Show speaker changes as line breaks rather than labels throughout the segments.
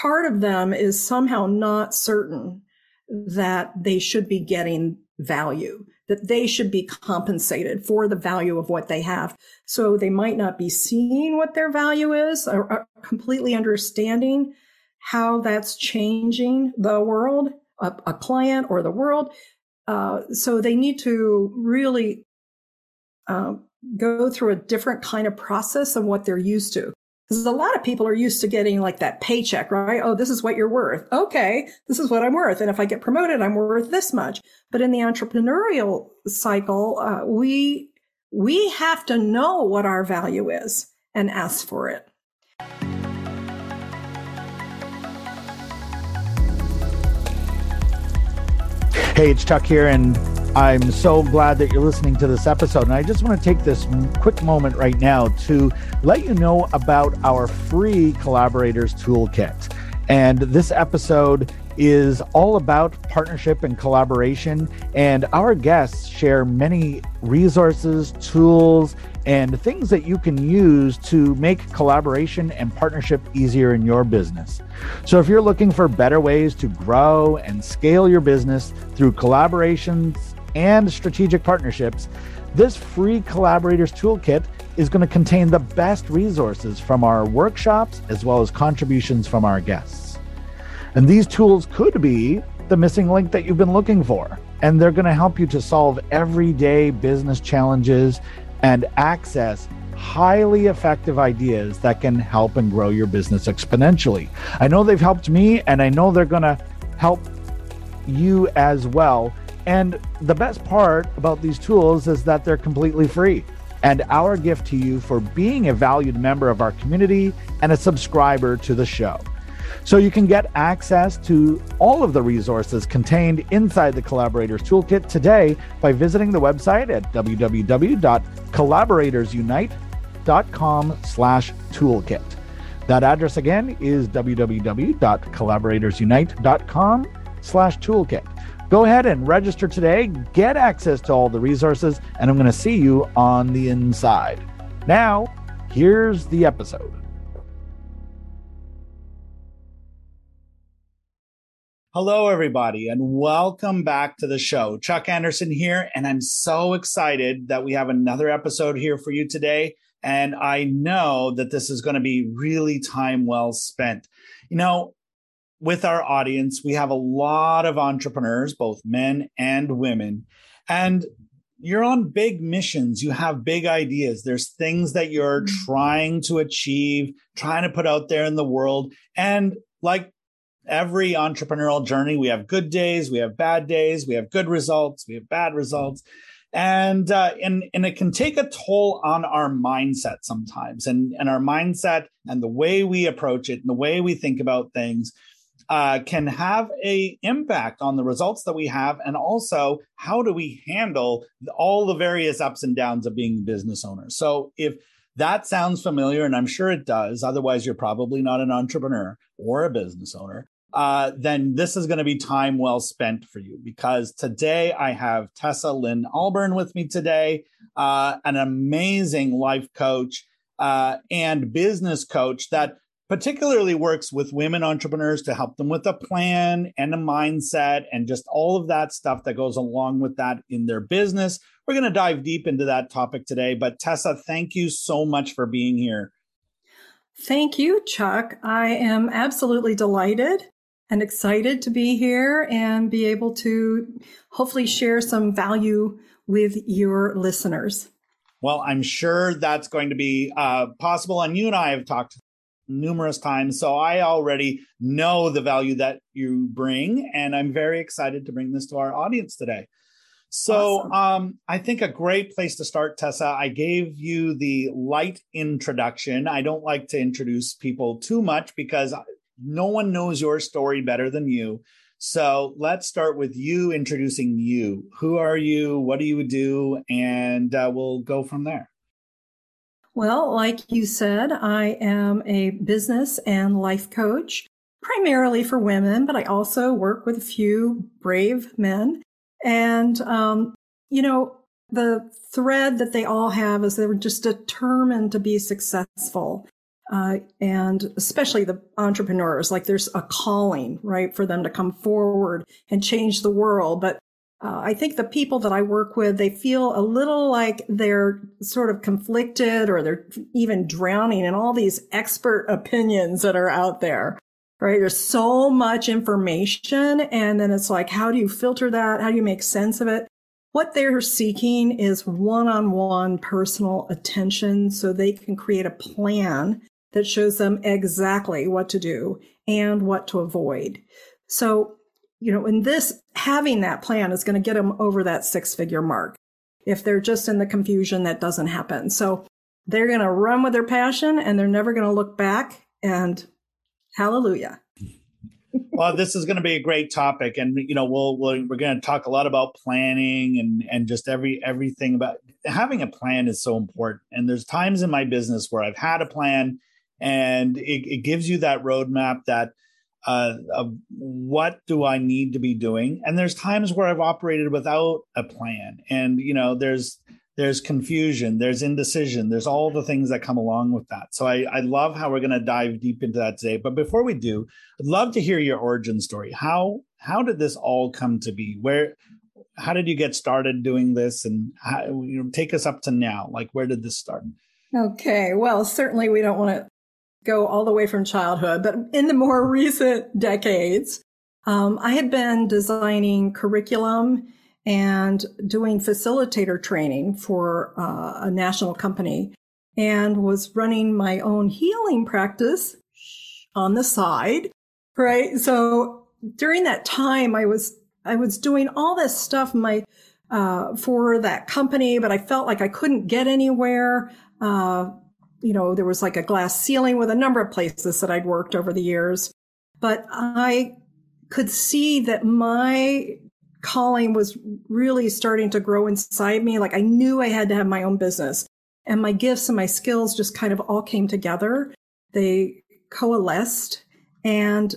part of them is somehow not certain that they should be getting value, that they should be compensated for the value of what they have. So they might not be seeing what their value is or, or completely understanding how that's changing the world, a, a client or the world. Uh, so they need to really uh, go through a different kind of process of what they're used to. Because a lot of people are used to getting like that paycheck, right? Oh, this is what you're worth. Okay, this is what I'm worth. And if I get promoted, I'm worth this much. But in the entrepreneurial cycle, uh, we we have to know what our value is and ask for it.
Hey, it's Chuck here, and I'm so glad that you're listening to this episode. And I just want to take this quick moment right now to let you know about our free collaborators toolkit. And this episode is all about partnership and collaboration. And our guests share many resources, tools, and things that you can use to make collaboration and partnership easier in your business. So, if you're looking for better ways to grow and scale your business through collaborations and strategic partnerships, this free collaborators toolkit is going to contain the best resources from our workshops as well as contributions from our guests. And these tools could be the missing link that you've been looking for. And they're going to help you to solve everyday business challenges and access highly effective ideas that can help and grow your business exponentially. I know they've helped me, and I know they're going to help you as well. And the best part about these tools is that they're completely free. And our gift to you for being a valued member of our community and a subscriber to the show. So you can get access to all of the resources contained inside the Collaborators Toolkit today by visiting the website at www.collaboratorsunite.com slash toolkit. That address again is www.collaboratorsunite.com slash toolkit. Go ahead and register today, get access to all the resources, and I'm going to see you on the inside. Now, here's the episode. Hello, everybody, and welcome back to the show. Chuck Anderson here, and I'm so excited that we have another episode here for you today. And I know that this is going to be really time well spent. You know, with our audience, we have a lot of entrepreneurs, both men and women. And you're on big missions. You have big ideas. There's things that you're mm-hmm. trying to achieve, trying to put out there in the world. And like every entrepreneurial journey, we have good days, we have bad days, we have good results, we have bad results. And, uh, and, and it can take a toll on our mindset sometimes and, and our mindset and the way we approach it and the way we think about things uh, can have a impact on the results that we have and also how do we handle all the various ups and downs of being a business owners so if that sounds familiar and i'm sure it does otherwise you're probably not an entrepreneur or a business owner uh, then this is going to be time well spent for you because today I have Tessa Lynne Alburn with me today, uh, an amazing life coach uh, and business coach that particularly works with women entrepreneurs to help them with a plan and a mindset and just all of that stuff that goes along with that in their business. We're going to dive deep into that topic today. But Tessa, thank you so much for being here.
Thank you, Chuck. I am absolutely delighted and excited to be here and be able to hopefully share some value with your listeners.
Well, I'm sure that's going to be uh, possible. And you and I have talked numerous times. So I already know the value that you bring. And I'm very excited to bring this to our audience today. So awesome. um, I think a great place to start, Tessa, I gave you the light introduction. I don't like to introduce people too much because no one knows your story better than you. So let's start with you introducing you. Who are you? What do you do? And uh, we'll go from there.
Well, like you said, I am a business and life coach, primarily for women, but I also work with a few brave men. And, um, you know, the thread that they all have is they were just determined to be successful. Uh, and especially the entrepreneurs, like there's a calling, right, for them to come forward and change the world. But uh, I think the people that I work with, they feel a little like they're sort of conflicted or they're even drowning in all these expert opinions that are out there, right? There's so much information. And then it's like, how do you filter that? How do you make sense of it? What they're seeking is one on one personal attention so they can create a plan that shows them exactly what to do and what to avoid. So, you know, in this, having that plan is going to get them over that six figure mark. If they're just in the confusion, that doesn't happen. So they're going to run with their passion and they're never going to look back. And hallelujah.
well, this is going to be a great topic, and you know, we'll, we we are going to talk a lot about planning and and just every everything about having a plan is so important. And there's times in my business where I've had a plan and it, it gives you that roadmap that uh, of what do I need to be doing. And there's times where I've operated without a plan, and you know, there's there's confusion, there's indecision, there's all the things that come along with that. So I, I love how we're going to dive deep into that today. But before we do, I'd love to hear your origin story. How how did this all come to be? Where how did you get started doing this, and how, you know, take us up to now? Like where did this start?
Okay, well, certainly we don't want to go all the way from childhood, but in the more recent decades, um, I had been designing curriculum and doing facilitator training for uh, a national company and was running my own healing practice on the side. Right. So during that time, I was, I was doing all this stuff my, uh, for that company, but I felt like I couldn't get anywhere. Uh, you know, there was like a glass ceiling with a number of places that I'd worked over the years, but I could see that my calling was really starting to grow inside me. Like I knew I had to have my own business and my gifts and my skills just kind of all came together. They coalesced and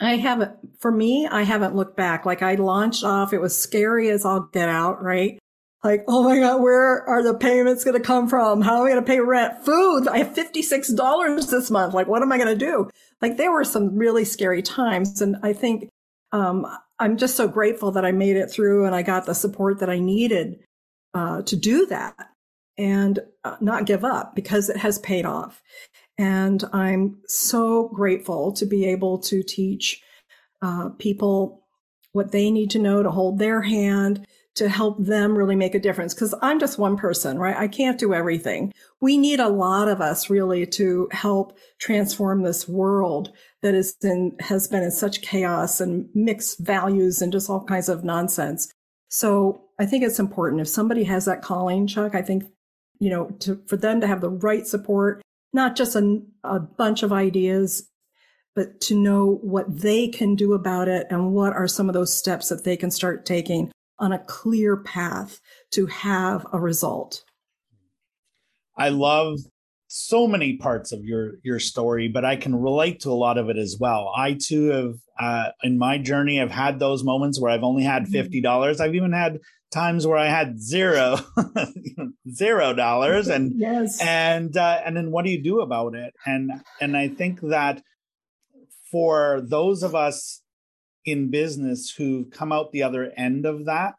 I haven't, for me, I haven't looked back. Like I launched off, it was scary as all get out, right? Like, oh my God, where are the payments going to come from? How am I going to pay rent? Food. I have $56 this month. Like, what am I going to do? Like, there were some really scary times. And I think, um, I'm just so grateful that I made it through and I got the support that I needed, uh, to do that and uh, not give up because it has paid off. And I'm so grateful to be able to teach, uh, people what they need to know to hold their hand, to help them really make a difference. Cause I'm just one person, right? I can't do everything. We need a lot of us really to help transform this world that is in, has been in such chaos and mixed values and just all kinds of nonsense. So I think it's important if somebody has that calling, Chuck, I think, you know, to, for them to have the right support, not just a, a bunch of ideas, but to know what they can do about it and what are some of those steps that they can start taking on a clear path to have a result.
I love so many parts of your your story, but I can relate to a lot of it as well. I too have uh, in my journey i've had those moments where I've only had mm-hmm. fifty dollars. I've even had times where I had zero zero dollars, and yes. and uh, and then what do you do about it? And and I think that for those of us in business who've come out the other end of that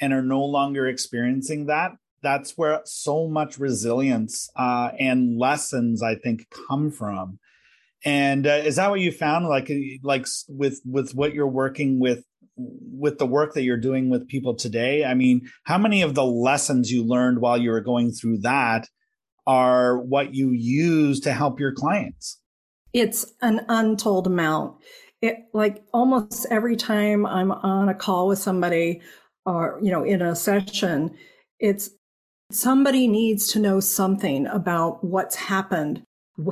and are no longer experiencing that that's where so much resilience uh, and lessons i think come from. And uh, is that what you found? Like like with with what you're working with with the work that you're doing with people today? I mean how many of the lessons you learned while you were going through that are what you use to help your clients?
It's an untold amount it like almost every time I'm on a call with somebody or, you know, in a session, it's somebody needs to know something about what's happened,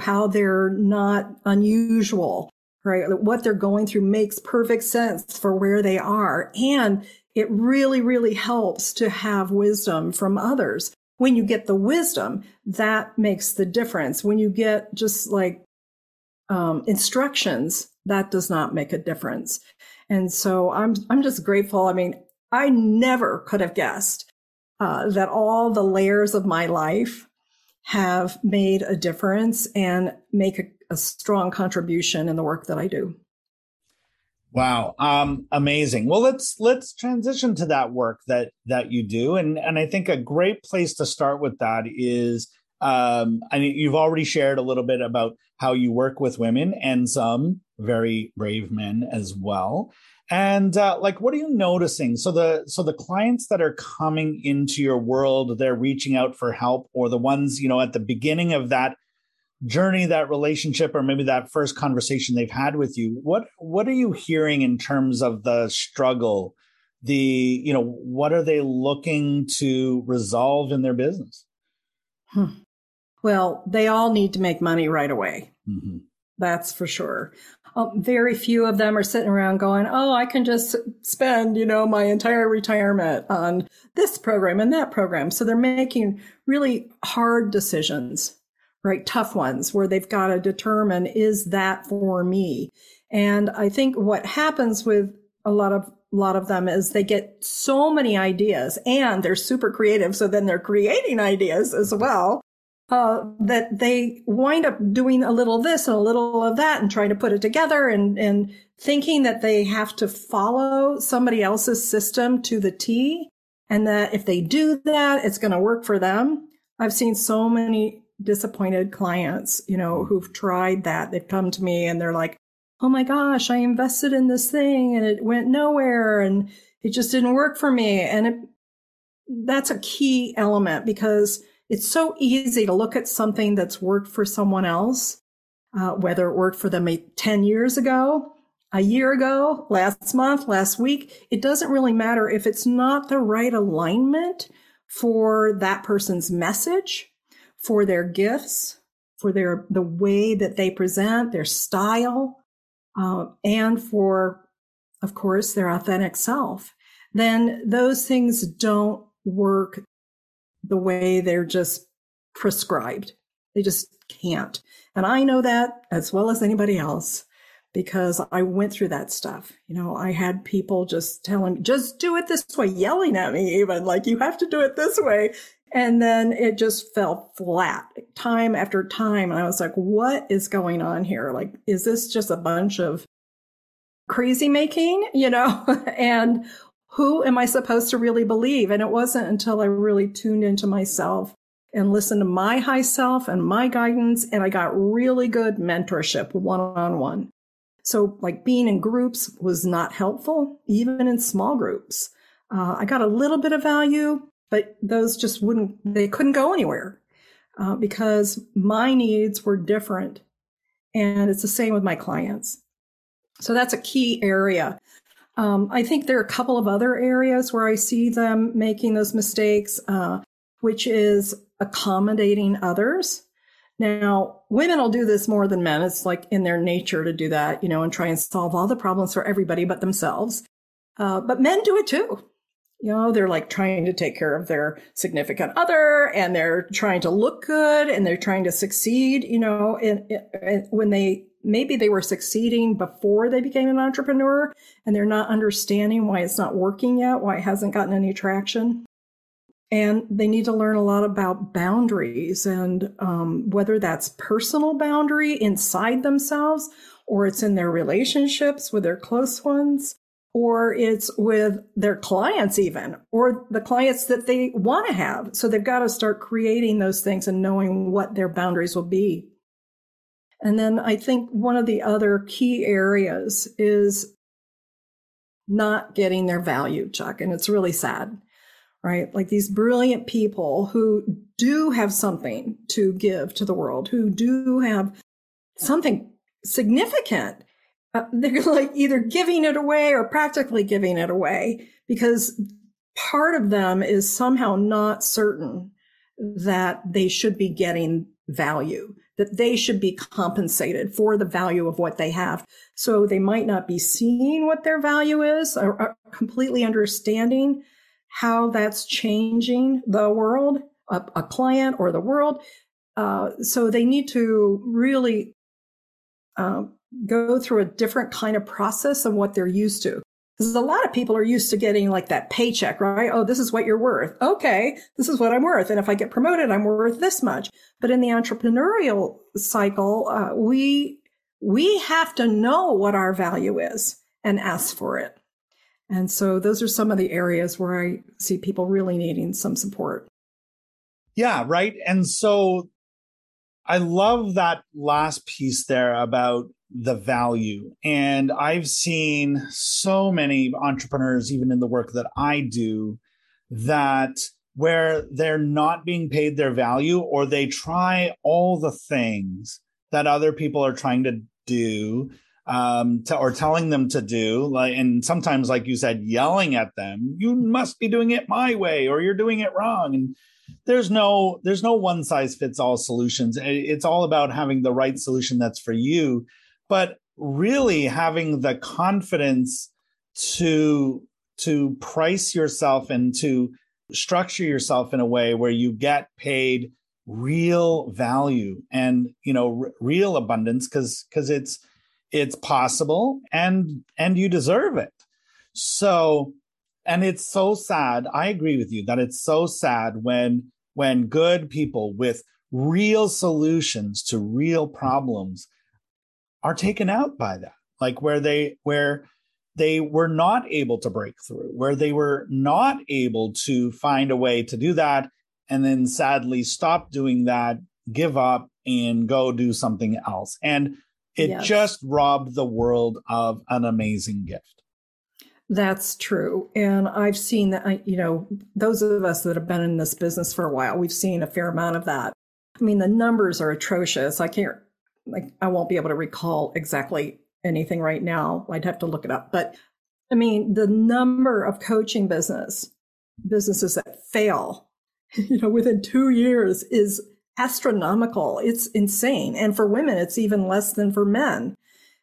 how they're not unusual, right? What they're going through makes perfect sense for where they are. And it really, really helps to have wisdom from others. When you get the wisdom, that makes the difference. When you get just like um, instructions, that does not make a difference. And so I'm, I'm just grateful. I mean, I never could have guessed uh, that all the layers of my life have made a difference and make a, a strong contribution in the work that I do.
Wow, um, amazing. Well, let's let's transition to that work that that you do, and and I think a great place to start with that is, um, I mean, you've already shared a little bit about how you work with women and some very brave men as well. And uh, like, what are you noticing? So the so the clients that are coming into your world, they're reaching out for help, or the ones you know at the beginning of that journey, that relationship, or maybe that first conversation they've had with you. What what are you hearing in terms of the struggle? The you know what are they looking to resolve in their business?
Hmm. Well, they all need to make money right away. Mm-hmm. That's for sure. Um, very few of them are sitting around going, "Oh, I can just spend, you know, my entire retirement on this program and that program." So they're making really hard decisions, right? Tough ones where they've got to determine is that for me? And I think what happens with a lot of a lot of them is they get so many ideas and they're super creative. So then they're creating ideas as well uh, that they wind up doing a little of this and a little of that and trying to put it together and, and thinking that they have to follow somebody else's system to the T. And that if they do that, it's going to work for them. I've seen so many disappointed clients, you know, who've tried that. They've come to me and they're like, Oh my gosh, I invested in this thing and it went nowhere and it just didn't work for me. And it, that's a key element because it's so easy to look at something that's worked for someone else, uh, whether it worked for them 10 years ago, a year ago, last month, last week. It doesn't really matter if it's not the right alignment for that person's message, for their gifts, for their the way that they present, their style, uh, and for, of course, their authentic self. Then those things don't work the way they're just prescribed. They just can't. And I know that as well as anybody else because I went through that stuff. You know, I had people just telling me, just do it this way, yelling at me even like you have to do it this way. And then it just fell flat time after time. And I was like, what is going on here? Like, is this just a bunch of crazy making, you know? and who am I supposed to really believe? And it wasn't until I really tuned into myself and listened to my high self and my guidance, and I got really good mentorship one on one. So, like being in groups was not helpful, even in small groups. Uh, I got a little bit of value, but those just wouldn't, they couldn't go anywhere uh, because my needs were different. And it's the same with my clients. So that's a key area. Um, I think there are a couple of other areas where I see them making those mistakes, uh, which is accommodating others. Now, women will do this more than men. It's like in their nature to do that, you know, and try and solve all the problems for everybody but themselves. Uh, but men do it too. You know, they're like trying to take care of their significant other and they're trying to look good and they're trying to succeed, you know, in, in, when they maybe they were succeeding before they became an entrepreneur and they're not understanding why it's not working yet, why it hasn't gotten any traction. And they need to learn a lot about boundaries and um, whether that's personal boundary inside themselves or it's in their relationships with their close ones or it's with their clients even or the clients that they want to have so they've got to start creating those things and knowing what their boundaries will be and then I think one of the other key areas is not getting their value, Chuck. And it's really sad, right? Like these brilliant people who do have something to give to the world, who do have something significant. Uh, they're like either giving it away or practically giving it away because part of them is somehow not certain that they should be getting value that they should be compensated for the value of what they have. So they might not be seeing what their value is or, or completely understanding how that's changing the world, a, a client or the world. Uh, so they need to really uh, go through a different kind of process than what they're used to. Because a lot of people are used to getting like that paycheck, right? Oh, this is what you're worth. Okay, this is what I'm worth. And if I get promoted, I'm worth this much. But in the entrepreneurial cycle, uh, we we have to know what our value is and ask for it. And so those are some of the areas where I see people really needing some support.
Yeah, right. And so I love that last piece there about the value. And I've seen so many entrepreneurs, even in the work that I do, that where they're not being paid their value or they try all the things that other people are trying to do um to, or telling them to do like and sometimes like you said yelling at them you must be doing it my way or you're doing it wrong. And there's no there's no one size fits all solutions. It's all about having the right solution that's for you but really having the confidence to to price yourself and to structure yourself in a way where you get paid real value and you know r- real abundance because because it's it's possible and and you deserve it. So and it's so sad i agree with you that it's so sad when when good people with real solutions to real problems are taken out by that. Like where they where they were not able to break through where they were not able to find a way to do that and then sadly stop doing that give up and go do something else. And it yes. just robbed the world of an amazing gift.
That's true. And i've seen that you know those of us that have been in this business for a while we've seen a fair amount of that. I mean the numbers are atrocious. I can't like I won't be able to recall exactly anything right now. I'd have to look it up. But I mean, the number of coaching business businesses that fail, you know, within two years is astronomical. It's insane. And for women, it's even less than for men.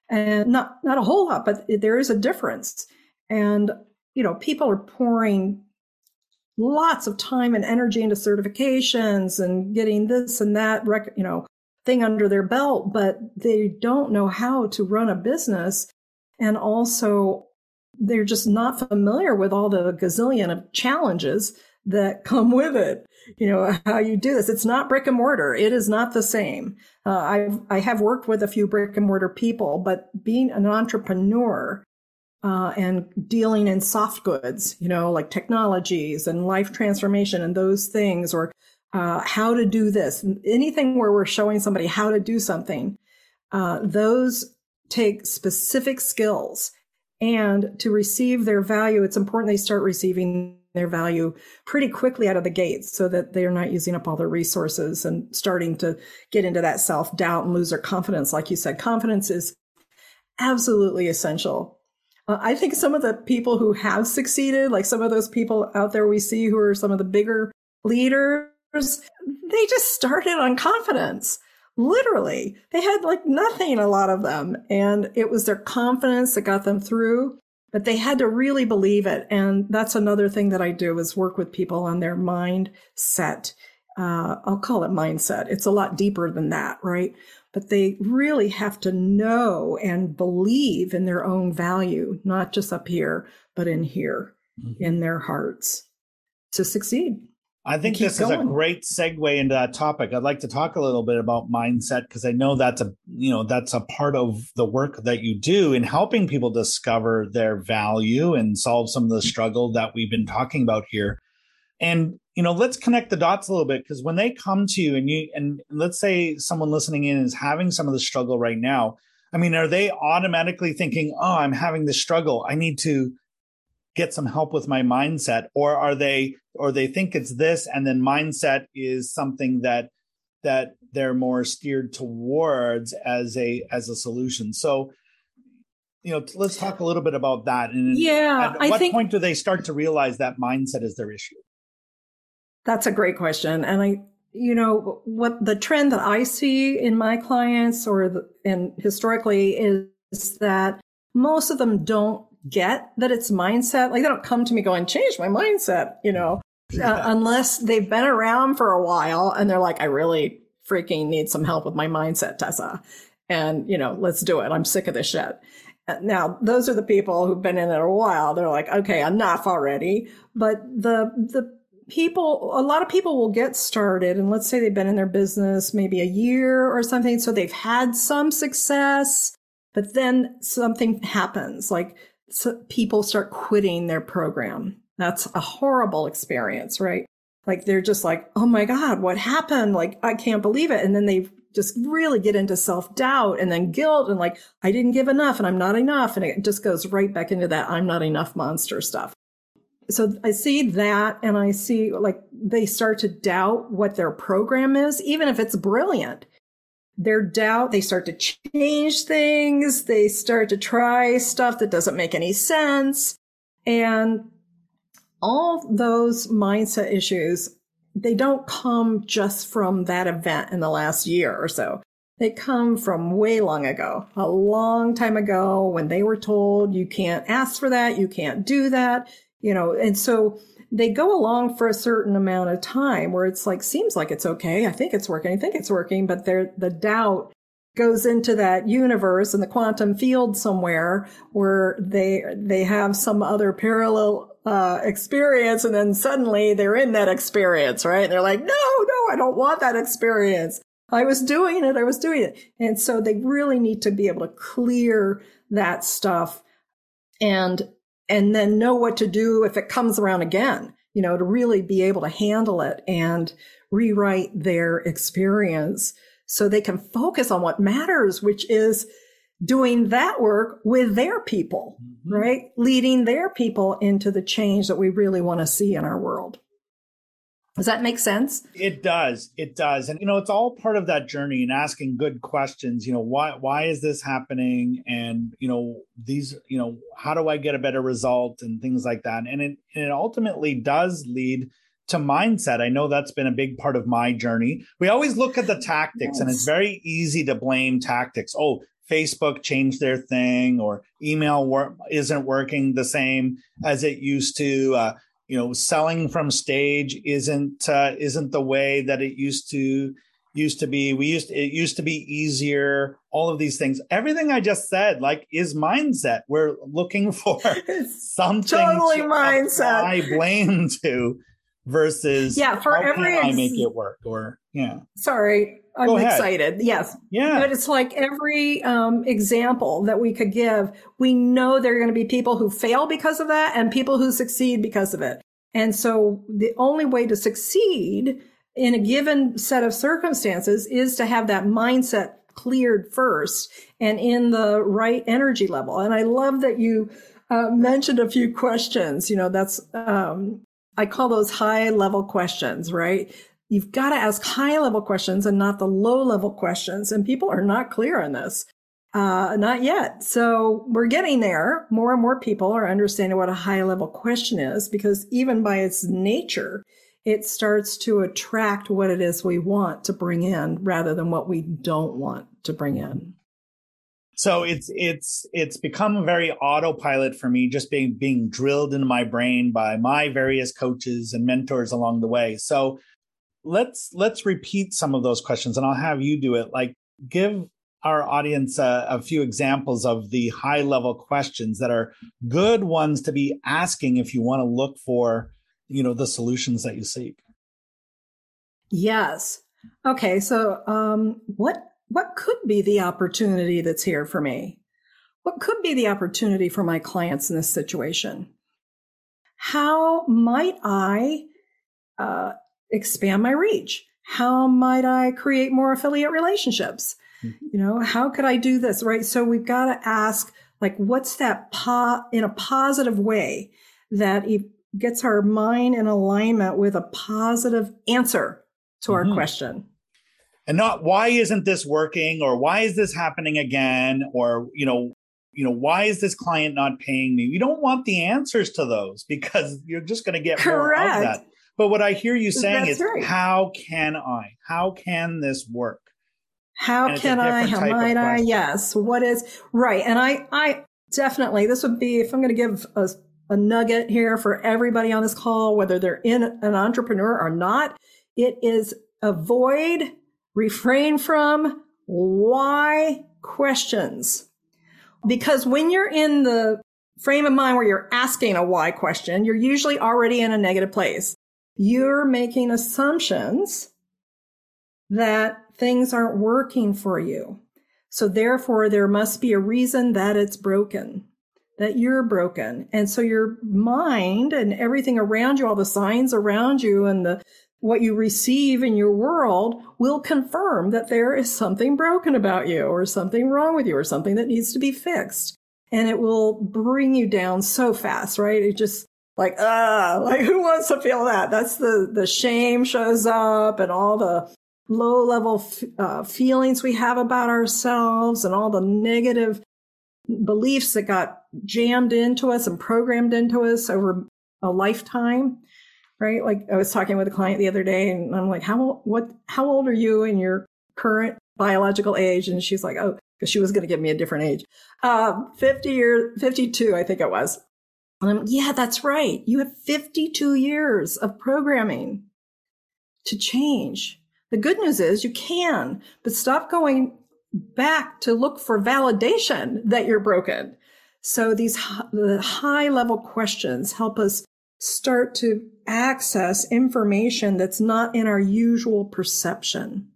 And not not a whole lot, but there is a difference. And you know, people are pouring lots of time and energy into certifications and getting this and that, you know, thing under their belt, but they don't know how to run a business. And also, they're just not familiar with all the gazillion of challenges that come with it. You know, how you do this. It's not brick and mortar. It is not the same. Uh, I've, I have worked with a few brick and mortar people, but being an entrepreneur uh, and dealing in soft goods, you know, like technologies and life transformation and those things, or uh, how to do this, anything where we're showing somebody how to do something, uh, those take specific skills. And to receive their value, it's important they start receiving their value pretty quickly out of the gates so that they're not using up all their resources and starting to get into that self doubt and lose their confidence. Like you said, confidence is absolutely essential. Uh, I think some of the people who have succeeded, like some of those people out there we see who are some of the bigger leaders, they just started on confidence. Literally, they had like nothing, a lot of them. And it was their confidence that got them through, but they had to really believe it. And that's another thing that I do is work with people on their mindset. Uh, I'll call it mindset. It's a lot deeper than that, right? But they really have to know and believe in their own value, not just up here, but in here, mm-hmm. in their hearts to succeed.
I think this going. is a great segue into that topic. I'd like to talk a little bit about mindset because I know that's a you know that's a part of the work that you do in helping people discover their value and solve some of the mm-hmm. struggle that we've been talking about here. And you know, let's connect the dots a little bit because when they come to you and you and let's say someone listening in is having some of the struggle right now, I mean, are they automatically thinking, "Oh, I'm having this struggle. I need to get some help with my mindset or are they or they think it's this and then mindset is something that that they're more steered towards as a as a solution. So you know let's talk a little bit about that and
yeah
at what think, point do they start to realize that mindset is their issue?
That's a great question and i you know what the trend that i see in my clients or the, and historically is that most of them don't get that it's mindset. Like they don't come to me going, change my mindset, you know, uh, unless they've been around for a while and they're like, I really freaking need some help with my mindset, Tessa. And, you know, let's do it. I'm sick of this shit. Now, those are the people who've been in it a while. They're like, okay, enough already. But the, the people, a lot of people will get started and let's say they've been in their business maybe a year or something. So they've had some success, but then something happens like people start quitting their program. That's a horrible experience, right? Like they're just like, oh my God, what happened? Like, I can't believe it. And then they just really get into self doubt and then guilt and like, I didn't give enough and I'm not enough. And it just goes right back into that I'm not enough monster stuff. So I see that and I see like they start to doubt what their program is, even if it's brilliant. Their doubt, they start to change things. They start to try stuff that doesn't make any sense. And all those mindset issues, they don't come just from that event in the last year or so. They come from way long ago, a long time ago when they were told you can't ask for that, you can't do that, you know, and so they go along for a certain amount of time where it's like, seems like it's okay. I think it's working. I think it's working, but the doubt goes into that universe in the quantum field somewhere where they, they have some other parallel uh, experience and then suddenly they're in that experience, right? And they're like, no, no, I don't want that experience. I was doing it. I was doing it. And so they really need to be able to clear that stuff and, and then know what to do if it comes around again, you know, to really be able to handle it and rewrite their experience so they can focus on what matters, which is doing that work with their people, mm-hmm. right? Leading their people into the change that we really want to see in our world. Does that make sense?
It does. It does. And you know, it's all part of that journey and asking good questions, you know, why why is this happening and you know, these, you know, how do I get a better result and things like that. And it and it ultimately does lead to mindset. I know that's been a big part of my journey. We always look at the tactics yes. and it's very easy to blame tactics. Oh, Facebook changed their thing or email wor- isn't working the same as it used to. Uh, you know, selling from stage isn't uh, isn't the way that it used to used to be. We used it used to be easier. All of these things, everything I just said, like is mindset. We're looking for something
totally to mindset.
I blame to versus
yeah for every
ex- I make it work or yeah.
Sorry, I'm excited. Yes.
Yeah.
But it's like every um, example that we could give, we know there are going to be people who fail because of that and people who succeed because of it. And so the only way to succeed in a given set of circumstances is to have that mindset cleared first and in the right energy level. And I love that you uh, mentioned a few questions. You know, that's, um, I call those high level questions, right? You've got to ask high level questions and not the low level questions. And people are not clear on this. Uh, not yet. So we're getting there. More and more people are understanding what a high level question is because even by its nature, it starts to attract what it is we want to bring in rather than what we don't want to bring in.
So it's it's it's become very autopilot for me, just being being drilled into my brain by my various coaches and mentors along the way. So let's let's repeat some of those questions and i'll have you do it. Like give our audience a, a, few examples of the high level questions that are good ones to be asking if you want to look for you know the solutions that you seek.
Yes. Okay so um what what could be the opportunity that's here for me? What could be the opportunity for my clients in this situation? How might i uh, expand my reach? How might I create more affiliate relationships? Mm-hmm. You know, how could I do this? Right. So we've got to ask, like, what's that po- in a positive way that it gets our mind in alignment with a positive answer to mm-hmm. our question?
And not why isn't this working or why is this happening again or, you know, you know why is this client not paying me you don't want the answers to those because you're just going to get Correct. more of that but what I hear you saying That's is, right. how can I? How can this work?
How can I? How might I? Yes. What is right? And I, I definitely, this would be, if I'm going to give a, a nugget here for everybody on this call, whether they're in an entrepreneur or not, it is avoid, refrain from why questions. Because when you're in the frame of mind where you're asking a why question, you're usually already in a negative place. You're making assumptions that things aren't working for you. So therefore, there must be a reason that it's broken, that you're broken. And so your mind and everything around you, all the signs around you and the what you receive in your world will confirm that there is something broken about you or something wrong with you or something that needs to be fixed. And it will bring you down so fast, right? It just like, ah, like who wants to feel that? That's the, the shame shows up and all the low level uh, feelings we have about ourselves and all the negative beliefs that got jammed into us and programmed into us over a lifetime right? Like I was talking with a client the other day and I'm like, how, what, how old are you in your current biological age? And she's like, oh, because she was going to give me a different age. Uh, 50 years, 52, I think it was. And I'm, yeah, that's right. You have 52 years of programming to change. The good news is you can, but stop going back to look for validation that you're broken. So these the high level questions help us start to access information that's not in our usual perception.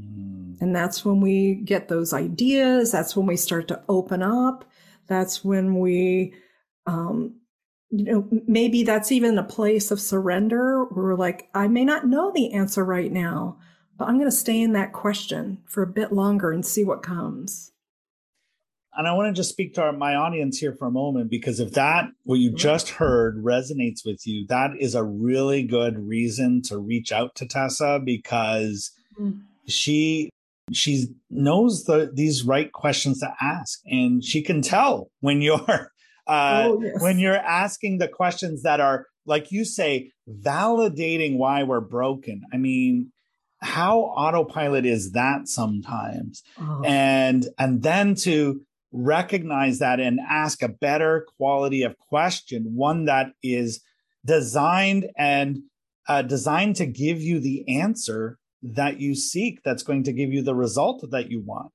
Mm. And that's when we get those ideas. That's when we start to open up. That's when we, um, you know, maybe that's even a place of surrender. Where we're like, I may not know the answer right now, but I'm going to stay in that question for a bit longer and see what comes
and I want to just speak to our, my audience here for a moment because if that what you just heard resonates with you, that is a really good reason to reach out to Tessa because mm. she she knows the these right questions to ask and she can tell when you're uh, oh, yes. when you're asking the questions that are like you say validating why we're broken. I mean, how autopilot is that sometimes? Oh. And and then to recognize that and ask a better quality of question, one that is designed and uh, designed to give you the answer that you seek that's going to give you the result that you want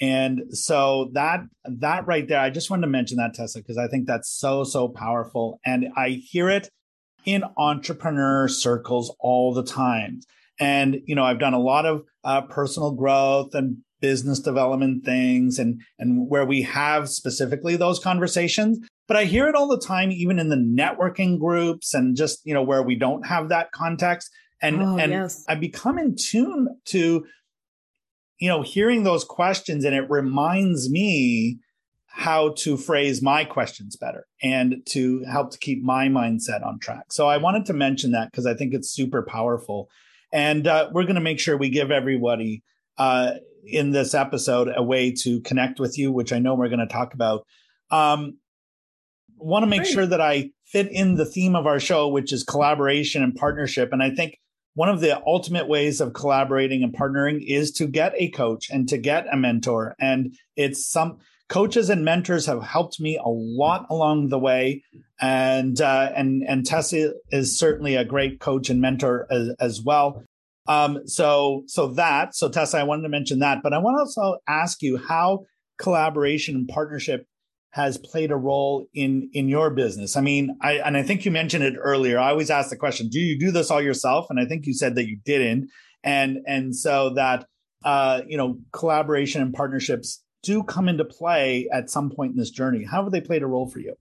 and so that that right there i just wanted to mention that tessa because i think that's so so powerful. And i hear it in entrepreneur circles all the time. And you know i've done a lot of uh, personal growth and business development things and and where we have specifically those conversations. But i hear it all the time even in the networking groups and just you know where we don't have that context. And oh, and yes. i become in tune to you know hearing those questions and it reminds me how to phrase my questions better and to help to keep my mindset on track so i wanted to mention that because i think it's super powerful and uh, we're going to make sure we give everybody uh, in this episode a way to connect with you, which I know we're going to talk about. Um, want to make Great. sure that I fit in the theme of our show, which is collaboration and partnership. And I think one of the ultimate ways of collaborating and partnering is to get a coach and to get a mentor. And it's some coaches and mentors have helped me a lot along the way. And uh, and and Tessa is certainly a great coach and mentor as, as well. Um, so so that so Tessa, I wanted to mention that, but I want to also ask you how collaboration and partnership has played a role in in your business. I mean, I and I think you mentioned it earlier. I always ask the question, do you do this all yourself? And I think you said that you didn't. And and so that uh, you know, collaboration and partnerships do come into play at some point in this journey. How have they played a role for you?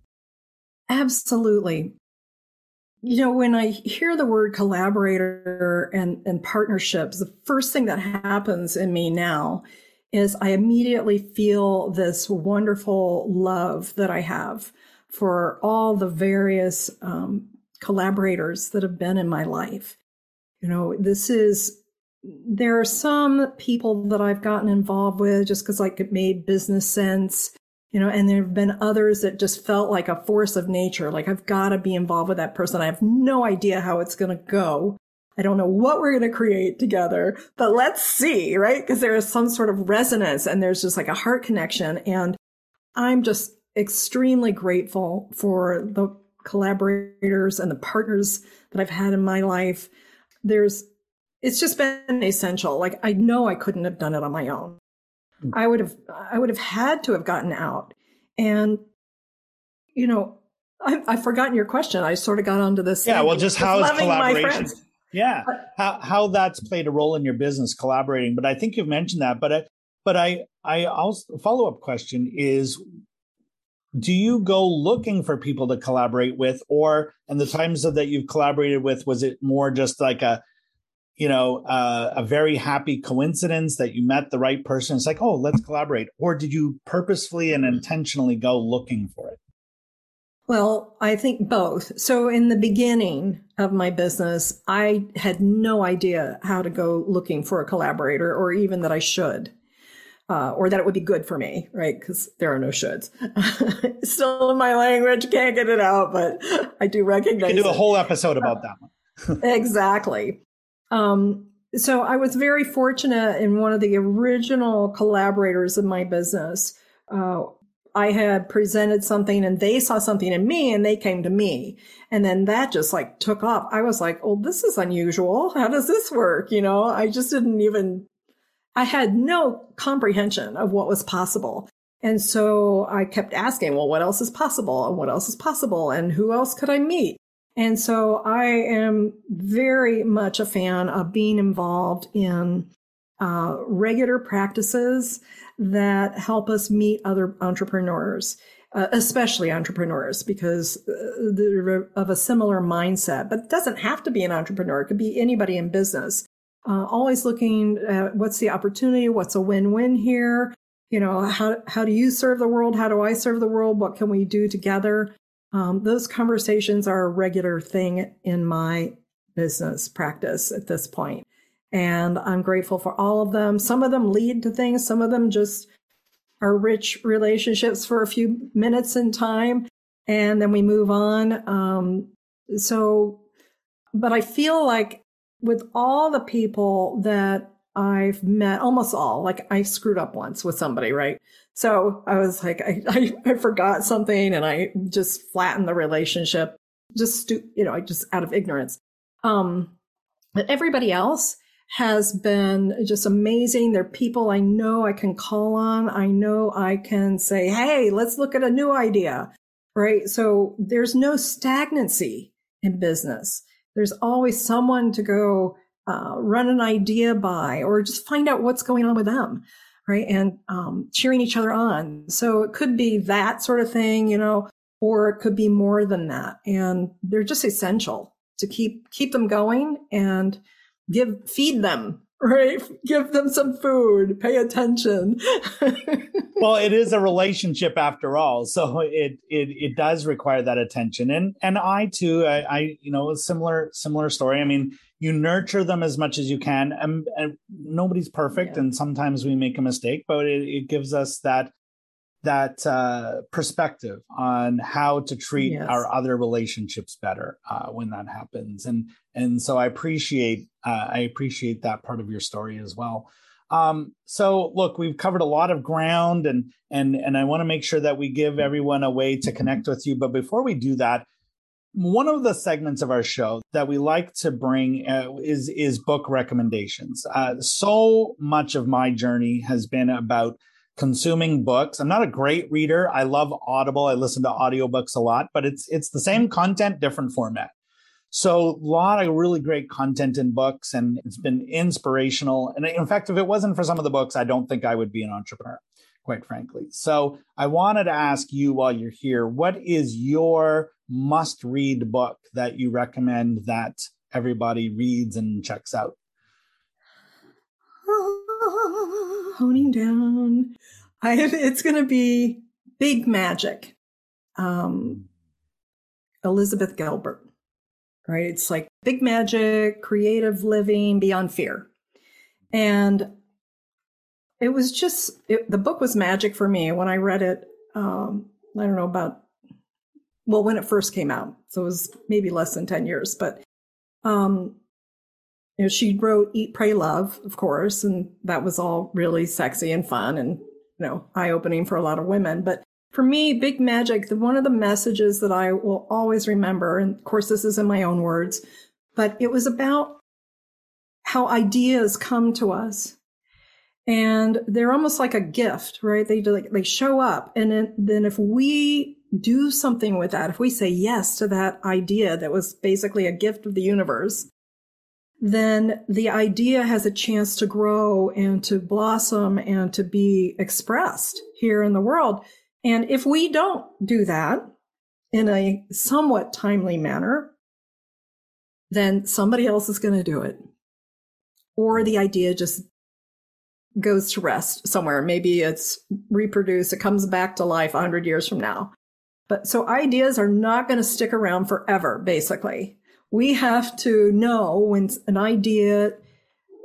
Absolutely. You know, when I hear the word collaborator and, and partnerships, the first thing that happens in me now is I immediately feel this wonderful love that I have for all the various um, collaborators that have been in my life. You know, this is, there are some people that I've gotten involved with just because like it made business sense you know, and there have been others that just felt like a force of nature. Like I've got to be involved with that person. I have no idea how it's going to go. I don't know what we're going to create together, but let's see, right? Because there is some sort of resonance and there's just like a heart connection. And I'm just extremely grateful for the collaborators and the partners that I've had in my life. There's, it's just been essential. Like I know I couldn't have done it on my own. mm. I would have I would have had to have gotten out. And you know, I, I've forgotten your question. I sort of got onto this.
Yeah, well, just how is collaboration? Yeah, how how that's played a role in your business collaborating. But I think you've mentioned that. But I, but I I also follow up question is do you go looking for people to collaborate with or and the times that you've collaborated with was it more just like a you know uh, a very happy coincidence that you met the right person it's like oh let's collaborate or did you purposefully and intentionally go looking for it
well i think both so in the beginning of my business i had no idea how to go looking for a collaborator or even that i should uh, or that it would be good for me, right? Because there are no shoulds. Still in my language, can't get it out, but I do recognize.
You can do
a
whole episode about that
one. exactly. Um, so I was very fortunate in one of the original collaborators of my business. Uh, I had presented something and they saw something in me and they came to me. And then that just like took off. I was like, oh, this is unusual. How does this work? You know, I just didn't even I had no comprehension of what was possible. And so I kept asking, well, what else is possible? And what else is possible? And who else could I meet? And so I am very much a fan of being involved in uh, regular practices that help us meet other entrepreneurs, uh, especially entrepreneurs, because uh, they're of a similar mindset. But it doesn't have to be an entrepreneur, it could be anybody in business uh, always looking at what's the opportunity, what's a win-win here. You know, how how do you serve the world? How do I serve the world? What can we do together? Um, those conversations are a regular thing in my business practice at this point, and I'm grateful for all of them. Some of them lead to things. Some of them just are rich relationships for a few minutes in time, and then we move on. Um, so, but I feel like with all the people that I've met, almost all, like I screwed up once with somebody, right? So I was like, I, I, I forgot something and I just flattened the relationship, just, you know, just out of ignorance. Um, but everybody else has been just amazing. They're people I know I can call on. I know I can say, Hey, let's look at a new idea, right? So there's no stagnancy in business. There's always someone to go uh, run an idea by or just find out what's going on with them, right? And um, cheering each other on. So it could be that sort of thing, you know, or it could be more than that. And they're just essential to keep keep them going and give feed them right? Give them some food, pay attention.
well, it is a relationship after all. So it, it, it does require that attention. And, and I too, I, I, you know, a similar, similar story. I mean, you nurture them as much as you can and, and nobody's perfect. Yeah. And sometimes we make a mistake, but it, it gives us that that uh, perspective on how to treat yes. our other relationships better uh, when that happens. And and so i appreciate uh, i appreciate that part of your story as well. Um, so look we've covered a lot of ground and and and i want to make sure that we give everyone a way to connect with you. But before we do that one of the segments of our show that we like to bring uh, is is book recommendations. Uh, so much of my journey has been about consuming books. I'm not a great reader. I love Audible. I listen to audiobooks a lot, but it's it's the same content, different format. So a lot of really great content in books and it's been inspirational. And in fact, if it wasn't for some of the books, I don't think I would be an entrepreneur, quite frankly. So I wanted to ask you while you're here, what is your must read book that you recommend that everybody reads and checks out?
Oh, honing down. I it's going to be Big Magic. Um, Elizabeth Gilbert, right? It's like big magic, creative living beyond fear. And it was just, it, the book was magic for me when I read it. Um, I don't know about, well, when it first came out. So it was maybe less than 10 years, but um, you know, she wrote Eat, Pray, Love, of course, and that was all really sexy and fun and, you know, eye opening for a lot of women. But for me, Big Magic, the, one of the messages that I will always remember, and of course, this is in my own words, but it was about how ideas come to us and they're almost like a gift, right? They like, they show up. And then, then if we do something with that, if we say yes to that idea that was basically a gift of the universe, then the idea has a chance to grow and to blossom and to be expressed here in the world. And if we don't do that in a somewhat timely manner, then somebody else is going to do it. Or the idea just goes to rest somewhere. Maybe it's reproduced, it comes back to life 100 years from now. But so ideas are not going to stick around forever, basically. We have to know when an idea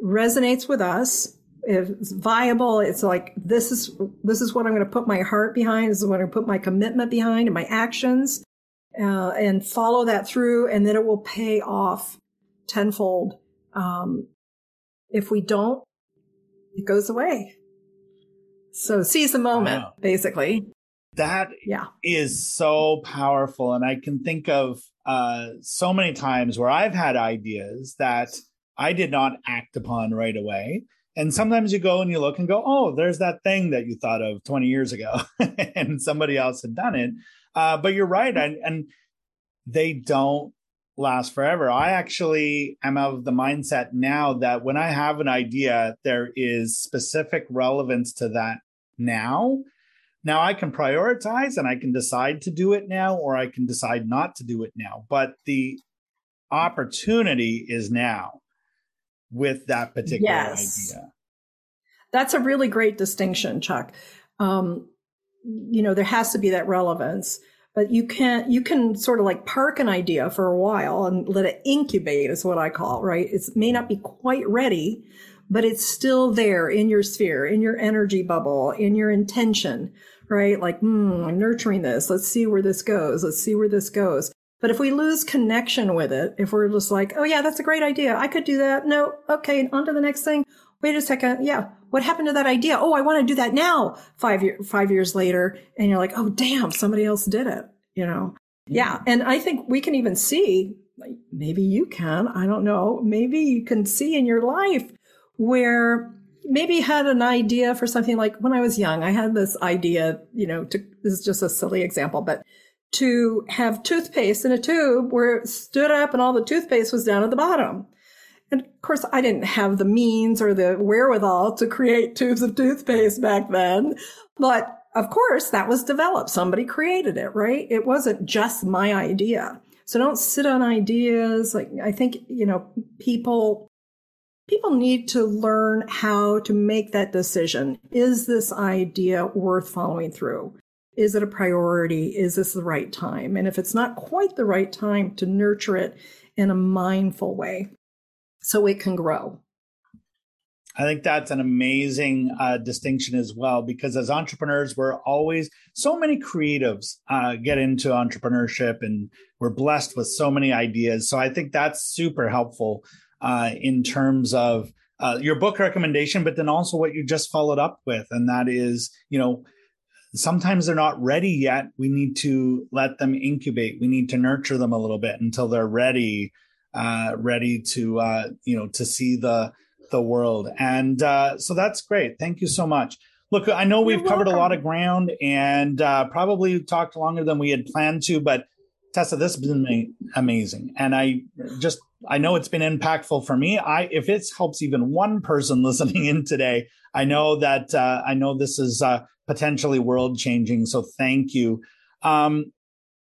resonates with us, if it's viable, it's like, this is, this is what I'm going to put my heart behind. This is what I'm going to put my commitment behind and my actions, uh, and follow that through. And then it will pay off tenfold. Um, if we don't, it goes away. So seize the moment, wow. basically.
That yeah. is so powerful. And I can think of uh, so many times where I've had ideas that I did not act upon right away. And sometimes you go and you look and go, oh, there's that thing that you thought of 20 years ago and somebody else had done it. Uh, but you're right. And, and they don't last forever. I actually am of the mindset now that when I have an idea, there is specific relevance to that now. Now I can prioritize and I can decide to do it now, or I can decide not to do it now. But the opportunity is now with that particular yes. idea.
That's a really great distinction, Chuck. Um, you know, there has to be that relevance but you can you can sort of like park an idea for a while and let it incubate is what I call right. It may not be quite ready, but it's still there in your sphere, in your energy bubble, in your intention, right? Like, hmm, I'm nurturing this. Let's see where this goes. Let's see where this goes. But if we lose connection with it, if we're just like, oh yeah, that's a great idea. I could do that. No. Okay. On to the next thing. Wait a second. Yeah. What happened to that idea? Oh, I want to do that now. Five year, five years later. And you're like, oh, damn, somebody else did it, you know? Yeah. And I think we can even see, maybe you can, I don't know. Maybe you can see in your life where maybe had an idea for something like when I was young, I had this idea, you know, to, this is just a silly example, but to have toothpaste in a tube where it stood up and all the toothpaste was down at the bottom. And of course, I didn't have the means or the wherewithal to create tubes of toothpaste back then. But of course, that was developed. Somebody created it, right? It wasn't just my idea. So don't sit on ideas. Like, I think, you know, people, people need to learn how to make that decision. Is this idea worth following through? Is it a priority? Is this the right time? And if it's not quite the right time to nurture it in a mindful way so it can grow.
I think that's an amazing uh, distinction as well, because as entrepreneurs, we're always so many creatives uh, get into entrepreneurship and we're blessed with so many ideas. So I think that's super helpful uh, in terms of uh, your book recommendation, but then also what you just followed up with. And that is, you know, sometimes they're not ready yet. We need to let them incubate. We need to nurture them a little bit until they're ready, uh, ready to, uh, you know, to see the, the world. And uh, so that's great. Thank you so much. Look, I know we've covered a lot of ground and uh, probably talked longer than we had planned to, but Tessa, this has been amazing. And I just, I know it's been impactful for me. I, if it helps even one person listening in today, I know that, uh, I know this is uh, potentially world changing. So thank you. Um,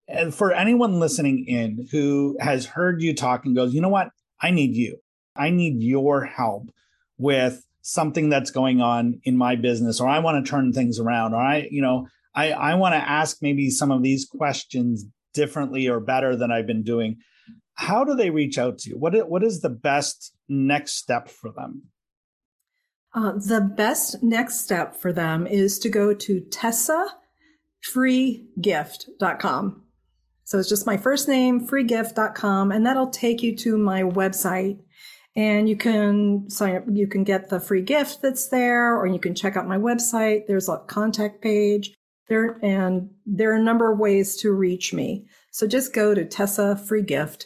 and for anyone listening in who has heard you talk and goes, you know what? I need you. I need your help with something that's going on in my business, or I want to turn things around, or I, you know, I, I want to ask maybe some of these questions differently or better than I've been doing. How do they reach out to you? What, what is the best next step for them?
Uh, the best next step for them is to go to tessafreegift.com. So it's just my first name, freegift.com, and that'll take you to my website and you can sign up you can get the free gift that's there or you can check out my website there's a contact page there and there are a number of ways to reach me so just go to tessafreegift.com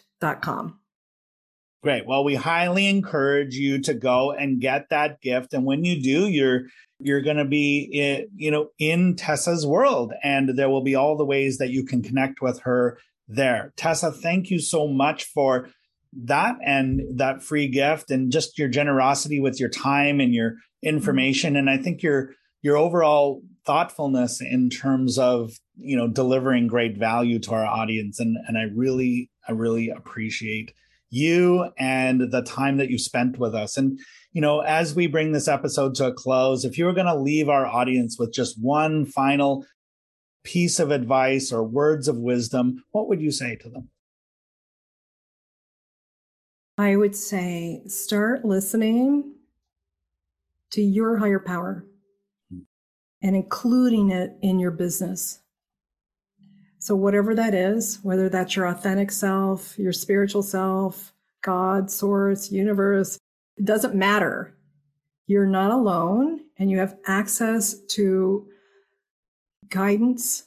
Great. Well, we highly encourage you to go and get that gift. And when you do, you're you're going to be in, you know in Tessa's world and there will be all the ways that you can connect with her there. Tessa, thank you so much for that and that free gift and just your generosity with your time and your mm-hmm. information and I think your your overall thoughtfulness in terms of, you know, delivering great value to our audience and and I really I really appreciate you and the time that you spent with us. And, you know, as we bring this episode to a close, if you were going to leave our audience with just one final piece of advice or words of wisdom, what would you say to them?
I would say start listening to your higher power and including it in your business. So, whatever that is, whether that's your authentic self, your spiritual self, God, source, universe, it doesn't matter. You're not alone and you have access to guidance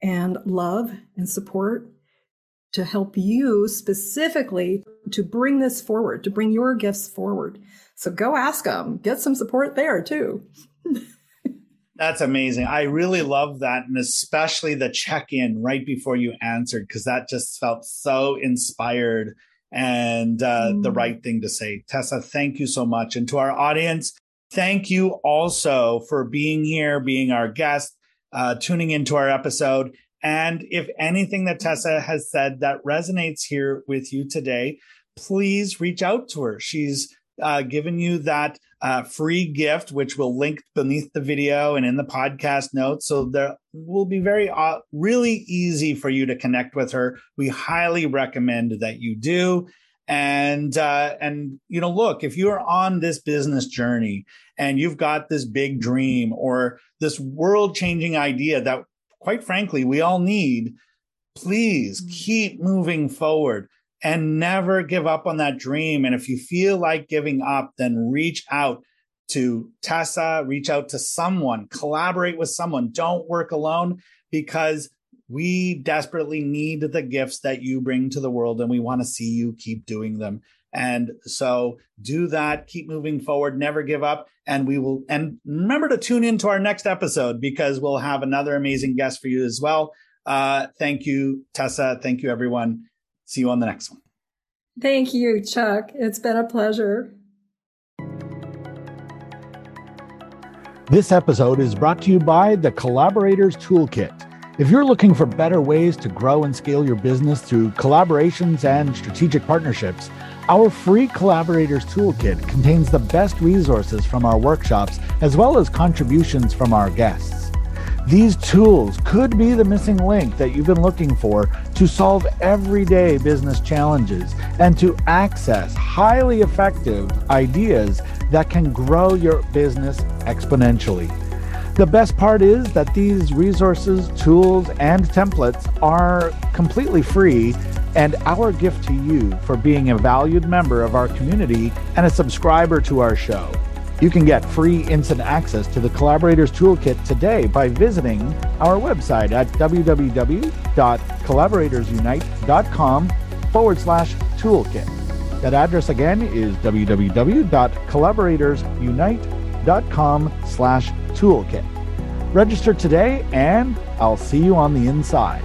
and love and support to help you specifically to bring this forward, to bring your gifts forward. So go ask them, get some support there too.
That's amazing. I really love that. And especially the check in right before you answered, because that just felt so inspired and uh, mm. the right thing to say. Tessa, thank you so much. And to our audience, thank you also for being here, being our guest, uh, tuning into our episode. And if anything that Tessa has said that resonates here with you today, please reach out to her. She's uh, given you that uh, free gift, which we'll link beneath the video and in the podcast notes. So there will be very, uh, really easy for you to connect with her. We highly recommend that you do. And, uh, and, you know, look, if you are on this business journey and you've got this big dream or this world changing idea that quite frankly, we all need, please mm. keep moving forward and never give up on that dream. And if you feel like giving up, then reach out to Tessa, reach out to someone, collaborate with someone. Don't work alone because we desperately need the gifts that you bring to the world and we want to see you keep doing them. And so do that, keep moving forward, never give up. And we will, and remember to tune in to our next episode because we'll have another amazing guest for you as well. Uh, thank you, Tessa. Thank you, everyone. See you on the next one.
Thank you, Chuck. It's been a pleasure.
This episode is brought to you by the Collaborators Toolkit. If you're looking for better ways to grow and scale your business through collaborations and strategic partnerships, our free Collaborators Toolkit contains the best resources from our workshops as well as contributions from our guests. These tools could be the missing link that you've been looking for to solve everyday business challenges and to access highly effective ideas that can grow your business exponentially. The best part is that these resources, tools, and templates are completely free and our gift to you for being a valued member of our community and a subscriber to our show. You can get free instant access to the Collaborators Toolkit today by visiting our website at www.collaboratorsunite.com forward slash toolkit. That address again is www.collaboratorsunite.com slash toolkit. Register today and I'll see you on the inside.